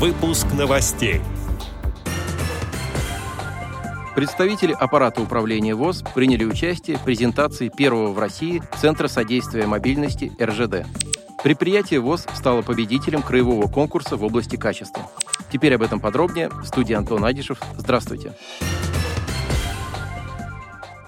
Выпуск новостей. Представители аппарата управления ВОЗ приняли участие в презентации первого в России Центра содействия мобильности РЖД. Предприятие ВОЗ стало победителем краевого конкурса в области качества. Теперь об этом подробнее. В студии Антон Агишев. Здравствуйте. Здравствуйте.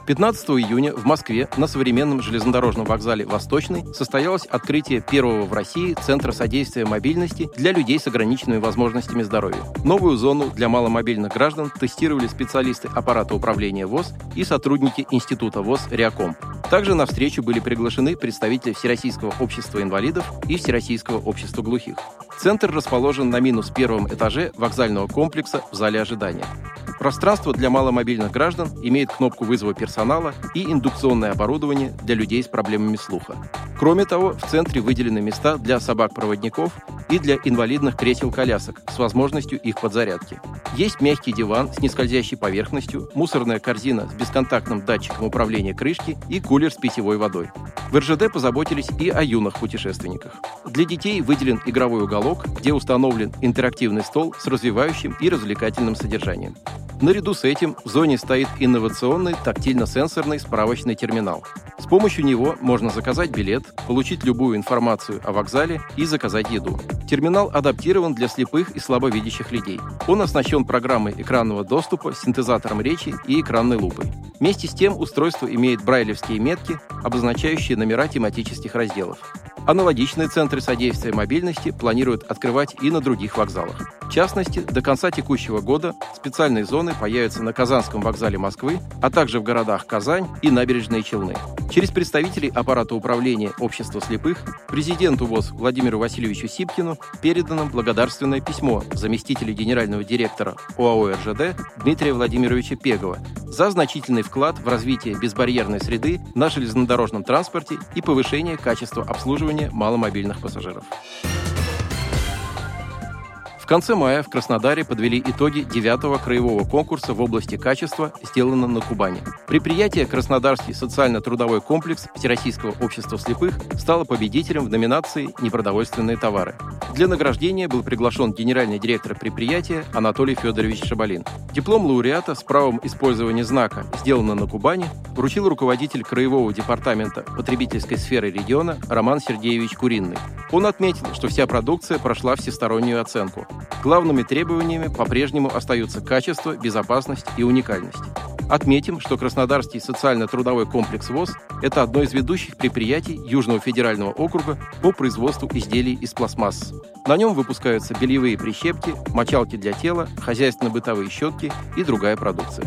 15 июня в Москве на современном железнодорожном вокзале «Восточный» состоялось открытие первого в России Центра содействия мобильности для людей с ограниченными возможностями здоровья. Новую зону для маломобильных граждан тестировали специалисты аппарата управления ВОЗ и сотрудники Института ВОЗ «Реаком». Также на встречу были приглашены представители Всероссийского общества инвалидов и Всероссийского общества глухих. Центр расположен на минус первом этаже вокзального комплекса в зале ожидания. Пространство для маломобильных граждан имеет кнопку вызова персонала и индукционное оборудование для людей с проблемами слуха. Кроме того, в центре выделены места для собак-проводников и для инвалидных кресел-колясок с возможностью их подзарядки. Есть мягкий диван с нескользящей поверхностью, мусорная корзина с бесконтактным датчиком управления крышки и кулер с питьевой водой. В РЖД позаботились и о юных путешественниках. Для детей выделен игровой уголок, где установлен интерактивный стол с развивающим и развлекательным содержанием. Наряду с этим в зоне стоит инновационный тактильно-сенсорный справочный терминал. С помощью него можно заказать билет, получить любую информацию о вокзале и заказать еду. Терминал адаптирован для слепых и слабовидящих людей. Он оснащен программой экранного доступа, синтезатором речи и экранной лупой. Вместе с тем устройство имеет брайлевские метки, обозначающие номера тематических разделов. Аналогичные центры содействия мобильности планируют открывать и на других вокзалах. В частности, до конца текущего года специальные зоны появятся на Казанском вокзале Москвы, а также в городах Казань и Набережные Челны. Через представителей аппарата управления общества слепых президенту ВОЗ Владимиру Васильевичу Сипкину передано благодарственное письмо заместителя генерального директора ОАО РЖД Дмитрия Владимировича Пегова за значительный вклад в развитие безбарьерной среды на железнодорожном транспорте и повышение качества обслуживания маломобильных пассажиров конце мая в Краснодаре подвели итоги девятого краевого конкурса в области качества, сделанного на Кубани. Предприятие «Краснодарский социально-трудовой комплекс Всероссийского общества слепых» стало победителем в номинации «Непродовольственные товары». Для награждения был приглашен генеральный директор предприятия Анатолий Федорович Шабалин. Диплом лауреата с правом использования знака «Сделано на Кубани» вручил руководитель Краевого департамента потребительской сферы региона Роман Сергеевич Куринный. Он отметил, что вся продукция прошла всестороннюю оценку. Главными требованиями по-прежнему остаются качество, безопасность и уникальность. Отметим, что Краснодарский социально-трудовой комплекс ВОЗ – это одно из ведущих предприятий Южного федерального округа по производству изделий из пластмасс. На нем выпускаются бельевые прищепки, мочалки для тела, хозяйственно-бытовые щетки и другая продукция.